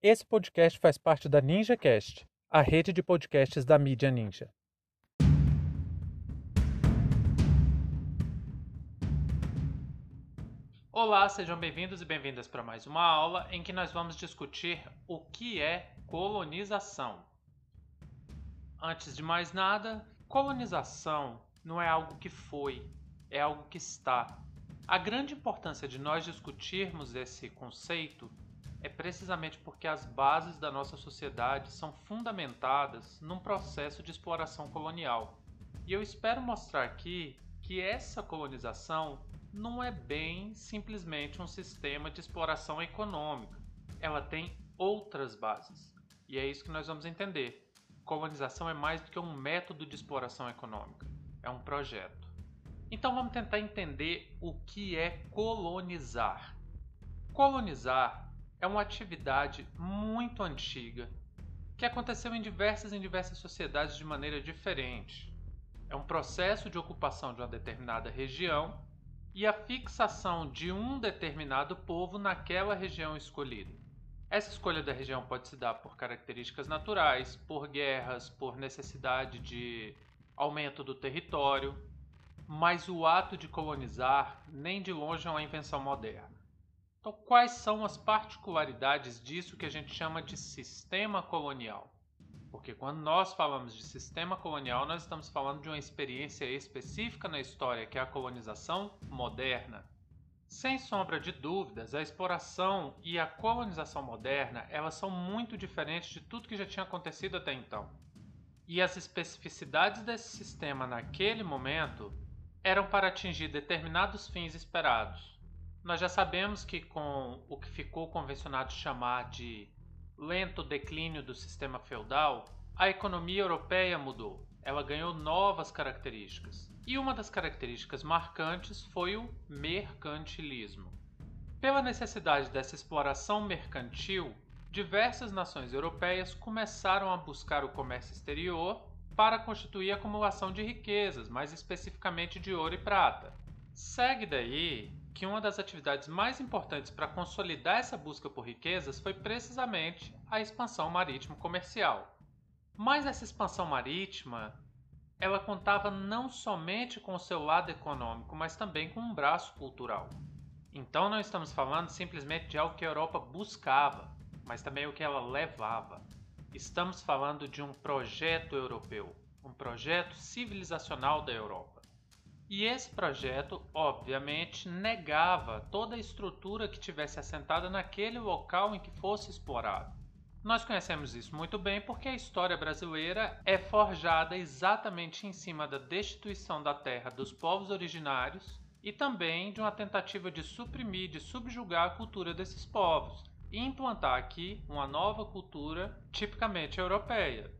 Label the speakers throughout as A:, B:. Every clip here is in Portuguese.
A: Esse podcast faz parte da NinjaCast, a rede de podcasts da mídia Ninja. Olá, sejam bem-vindos e bem-vindas para mais uma aula em que nós vamos discutir o que é colonização. Antes de mais nada, colonização não é algo que foi, é algo que está. A grande importância de nós discutirmos esse conceito é precisamente porque as bases da nossa sociedade são fundamentadas num processo de exploração colonial. E eu espero mostrar aqui que essa colonização não é bem simplesmente um sistema de exploração econômica. Ela tem outras bases. E é isso que nós vamos entender. Colonização é mais do que um método de exploração econômica, é um projeto. Então vamos tentar entender o que é colonizar. Colonizar é uma atividade muito antiga que aconteceu em diversas em diversas sociedades de maneira diferente. É um processo de ocupação de uma determinada região e a fixação de um determinado povo naquela região escolhida. Essa escolha da região pode se dar por características naturais, por guerras, por necessidade de aumento do território, mas o ato de colonizar nem de longe é uma invenção moderna. Então, quais são as particularidades disso que a gente chama de sistema colonial? Porque quando nós falamos de sistema colonial, nós estamos falando de uma experiência específica na história, que é a colonização moderna. Sem sombra de dúvidas, a exploração e a colonização moderna, elas são muito diferentes de tudo que já tinha acontecido até então. E as especificidades desse sistema naquele momento eram para atingir determinados fins esperados. Nós já sabemos que com o que ficou convencionado chamar de lento declínio do sistema feudal, a economia europeia mudou. Ela ganhou novas características. E uma das características marcantes foi o mercantilismo. Pela necessidade dessa exploração mercantil, diversas nações europeias começaram a buscar o comércio exterior para constituir a acumulação de riquezas, mais especificamente de ouro e prata. Segue daí que uma das atividades mais importantes para consolidar essa busca por riquezas foi precisamente a expansão marítimo comercial. Mas essa expansão marítima, ela contava não somente com o seu lado econômico, mas também com um braço cultural. Então não estamos falando simplesmente de algo que a Europa buscava, mas também o que ela levava. Estamos falando de um projeto europeu, um projeto civilizacional da Europa. E esse projeto, obviamente, negava toda a estrutura que tivesse assentada naquele local em que fosse explorado. Nós conhecemos isso muito bem porque a história brasileira é forjada exatamente em cima da destituição da terra dos povos originários e também de uma tentativa de suprimir, de subjugar a cultura desses povos e implantar aqui uma nova cultura tipicamente europeia.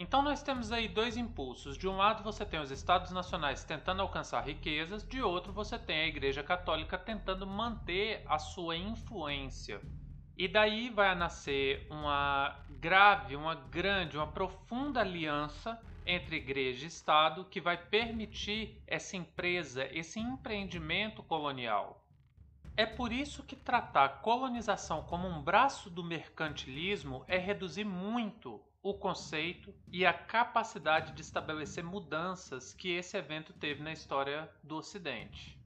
A: Então nós temos aí dois impulsos. De um lado você tem os estados nacionais tentando alcançar riquezas, de outro você tem a Igreja Católica tentando manter a sua influência. E daí vai nascer uma grave, uma grande, uma profunda aliança entre igreja e Estado que vai permitir essa empresa, esse empreendimento colonial. É por isso que tratar a colonização como um braço do mercantilismo é reduzir muito o conceito e a capacidade de estabelecer mudanças que esse evento teve na história do Ocidente.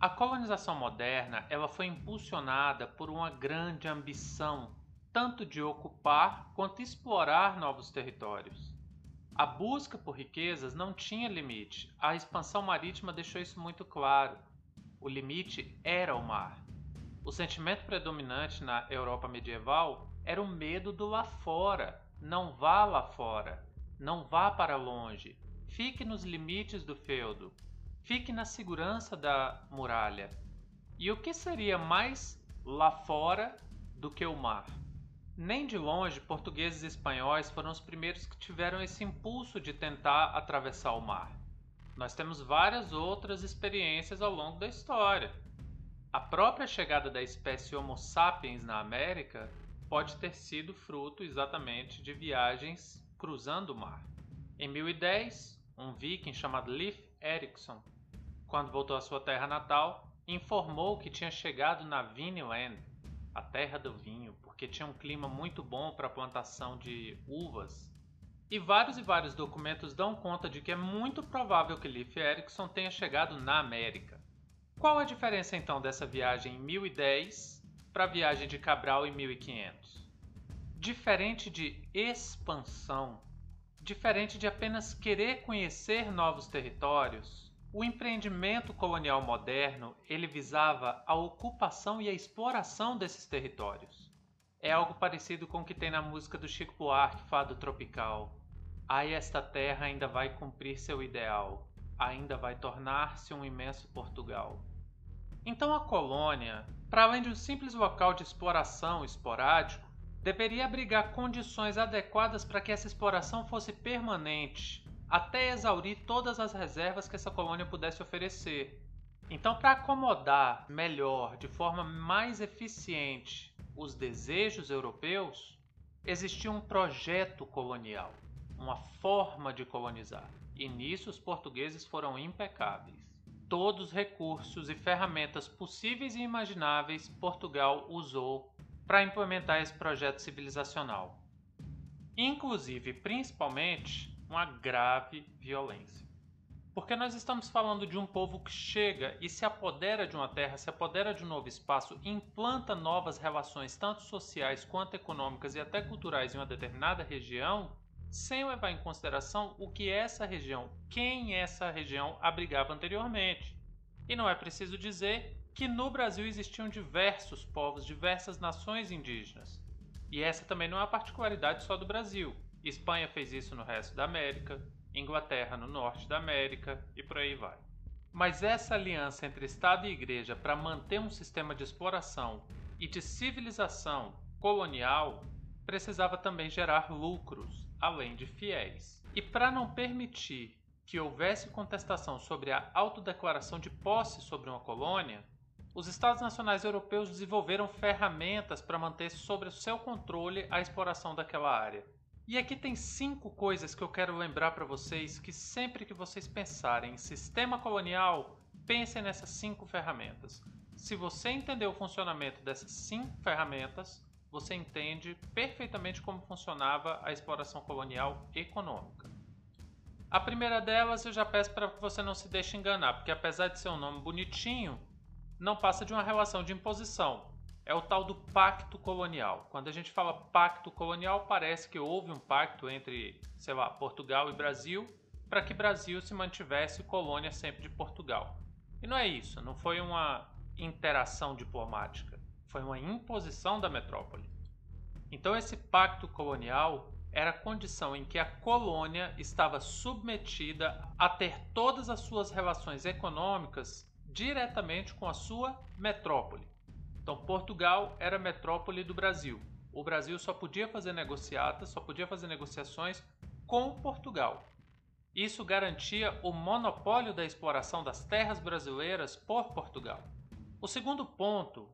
A: A colonização moderna ela foi impulsionada por uma grande ambição, tanto de ocupar quanto explorar novos territórios. A busca por riquezas não tinha limite. A expansão marítima deixou isso muito claro. O limite era o mar. O sentimento predominante na Europa medieval era o medo do lá fora, não vá lá fora, não vá para longe. Fique nos limites do feudo. Fique na segurança da muralha. E o que seria mais lá fora do que o mar? Nem de longe, portugueses e espanhóis foram os primeiros que tiveram esse impulso de tentar atravessar o mar. Nós temos várias outras experiências ao longo da história. A própria chegada da espécie Homo sapiens na América pode ter sido fruto exatamente de viagens cruzando o mar. Em 1010, um viking chamado Leif Erikson, quando voltou à sua terra natal, informou que tinha chegado na Vinland, a terra do vinho, porque tinha um clima muito bom para a plantação de uvas. E vários e vários documentos dão conta de que é muito provável que Leif Erikson tenha chegado na América. Qual a diferença então dessa viagem em 1010 para a viagem de Cabral em 1500? Diferente de expansão, diferente de apenas querer conhecer novos territórios, o empreendimento colonial moderno, ele visava a ocupação e a exploração desses territórios. É algo parecido com o que tem na música do Chico Buarque, Fado Tropical. Ai, esta terra ainda vai cumprir seu ideal, ainda vai tornar-se um imenso Portugal. Então a colônia, para além de um simples local de exploração esporádico, deveria abrigar condições adequadas para que essa exploração fosse permanente, até exaurir todas as reservas que essa colônia pudesse oferecer. Então, para acomodar melhor, de forma mais eficiente, os desejos europeus, existia um projeto colonial, uma forma de colonizar. E nisso os portugueses foram impecáveis. Todos os recursos e ferramentas possíveis e imagináveis Portugal usou para implementar esse projeto civilizacional. Inclusive, principalmente, uma grave violência. Porque nós estamos falando de um povo que chega e se apodera de uma terra, se apodera de um novo espaço, implanta novas relações, tanto sociais quanto econômicas e até culturais em uma determinada região, sem levar em consideração o que essa região, quem essa região abrigava anteriormente. E não é preciso dizer que no Brasil existiam diversos povos, diversas nações indígenas. E essa também não é uma particularidade só do Brasil. Espanha fez isso no resto da América, Inglaterra no norte da América e por aí vai. Mas essa aliança entre Estado e Igreja para manter um sistema de exploração e de civilização colonial precisava também gerar lucros, além de fiéis. E para não permitir que houvesse contestação sobre a autodeclaração de posse sobre uma colônia, os Estados Nacionais Europeus desenvolveram ferramentas para manter sob seu controle a exploração daquela área. E aqui tem cinco coisas que eu quero lembrar para vocês que sempre que vocês pensarem em sistema colonial, pensem nessas cinco ferramentas. Se você entender o funcionamento dessas cinco ferramentas, você entende perfeitamente como funcionava a exploração colonial econômica. A primeira delas eu já peço para que você não se deixe enganar, porque apesar de ser um nome bonitinho, não passa de uma relação de imposição é o tal do pacto colonial. Quando a gente fala pacto colonial, parece que houve um pacto entre, sei lá, Portugal e Brasil para que Brasil se mantivesse colônia sempre de Portugal. E não é isso, não foi uma interação diplomática, foi uma imposição da metrópole. Então esse pacto colonial era a condição em que a colônia estava submetida a ter todas as suas relações econômicas diretamente com a sua metrópole. Então, Portugal era metrópole do Brasil. O Brasil só podia fazer negociatas, só podia fazer negociações com Portugal. Isso garantia o monopólio da exploração das terras brasileiras por Portugal. O segundo ponto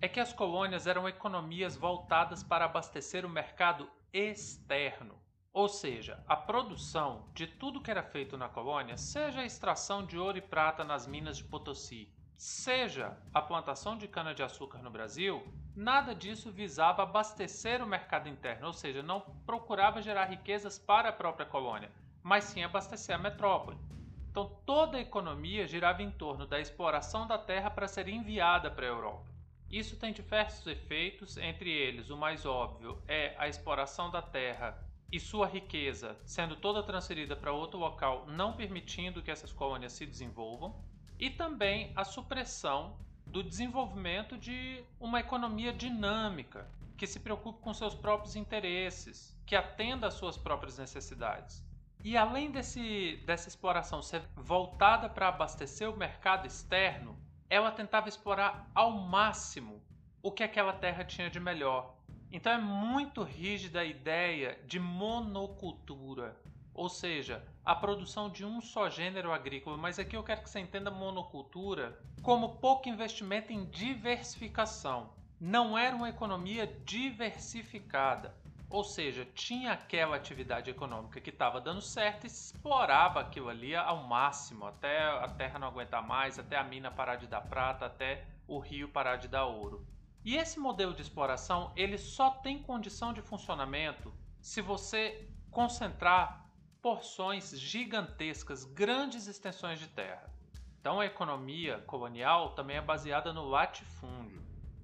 A: é que as colônias eram economias voltadas para abastecer o mercado externo, ou seja, a produção de tudo que era feito na colônia, seja a extração de ouro e prata nas minas de Potosí, seja a plantação de cana-de-açúcar no Brasil, nada disso visava abastecer o mercado interno, ou seja, não procurava gerar riquezas para a própria colônia, mas sim abastecer a metrópole. Então toda a economia girava em torno da exploração da terra para ser enviada para a Europa. Isso tem diversos efeitos, entre eles o mais óbvio é a exploração da terra e sua riqueza sendo toda transferida para outro local, não permitindo que essas colônias se desenvolvam e também a supressão do desenvolvimento de uma economia dinâmica, que se preocupe com seus próprios interesses, que atenda às suas próprias necessidades. E além desse, dessa exploração ser voltada para abastecer o mercado externo, ela tentava explorar ao máximo o que aquela terra tinha de melhor. Então é muito rígida a ideia de monocultura, ou seja, a produção de um só gênero agrícola, mas aqui eu quero que você entenda monocultura como pouco investimento em diversificação. Não era uma economia diversificada, ou seja, tinha aquela atividade econômica que estava dando certo e explorava aquilo ali ao máximo, até a terra não aguentar mais, até a mina parar de dar prata, até o rio parar de dar ouro. E esse modelo de exploração, ele só tem condição de funcionamento se você concentrar porções gigantescas, grandes extensões de terra. Então a economia colonial também é baseada no latifúndio.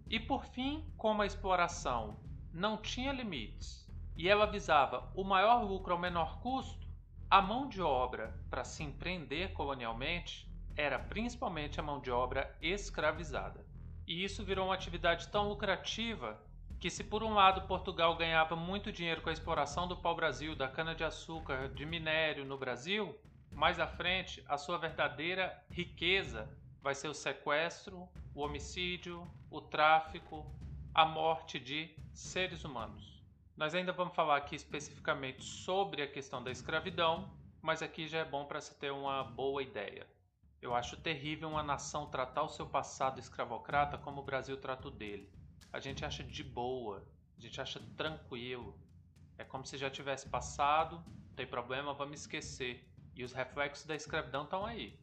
A: E por fim, como a exploração não tinha limites e ela visava o maior lucro ao menor custo, a mão de obra para se empreender colonialmente era principalmente a mão de obra escravizada. E isso virou uma atividade tão lucrativa que, se por um lado Portugal ganhava muito dinheiro com a exploração do pau-brasil, da cana-de-açúcar, de minério no Brasil, mais à frente a sua verdadeira riqueza vai ser o sequestro, o homicídio, o tráfico, a morte de seres humanos. Nós ainda vamos falar aqui especificamente sobre a questão da escravidão, mas aqui já é bom para se ter uma boa ideia. Eu acho terrível uma nação tratar o seu passado escravocrata como o Brasil trata o dele. A gente acha de boa, a gente acha tranquilo. É como se já tivesse passado, não tem problema, vamos esquecer. E os reflexos da escravidão estão aí.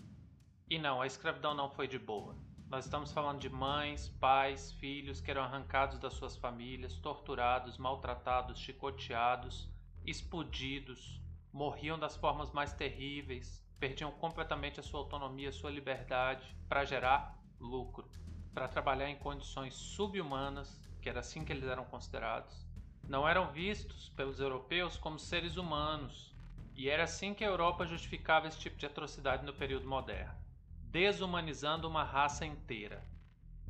A: E não, a escravidão não foi de boa. Nós estamos falando de mães, pais, filhos que eram arrancados das suas famílias, torturados, maltratados, chicoteados, explodidos, morriam das formas mais terríveis, perdiam completamente a sua autonomia, a sua liberdade para gerar lucro, para trabalhar em condições subhumanas, que era assim que eles eram considerados. Não eram vistos pelos europeus como seres humanos, e era assim que a Europa justificava esse tipo de atrocidade no período moderno, desumanizando uma raça inteira.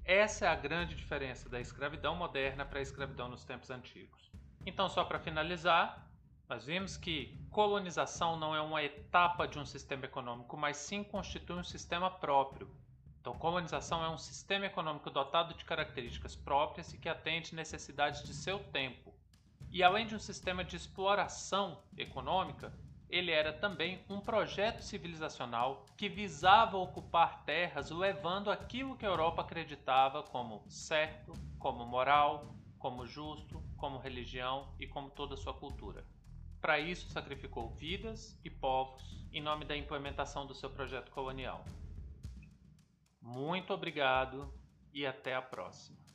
A: Essa é a grande diferença da escravidão moderna para a escravidão nos tempos antigos. Então, só para finalizar, nós vimos que colonização não é uma etapa de um sistema econômico, mas sim constitui um sistema próprio. Então, colonização é um sistema econômico dotado de características próprias e que atende necessidades de seu tempo. E além de um sistema de exploração econômica, ele era também um projeto civilizacional que visava ocupar terras levando aquilo que a Europa acreditava como certo, como moral, como justo, como religião e como toda sua cultura. Para isso, sacrificou vidas e povos em nome da implementação do seu projeto colonial. Muito obrigado e até a próxima.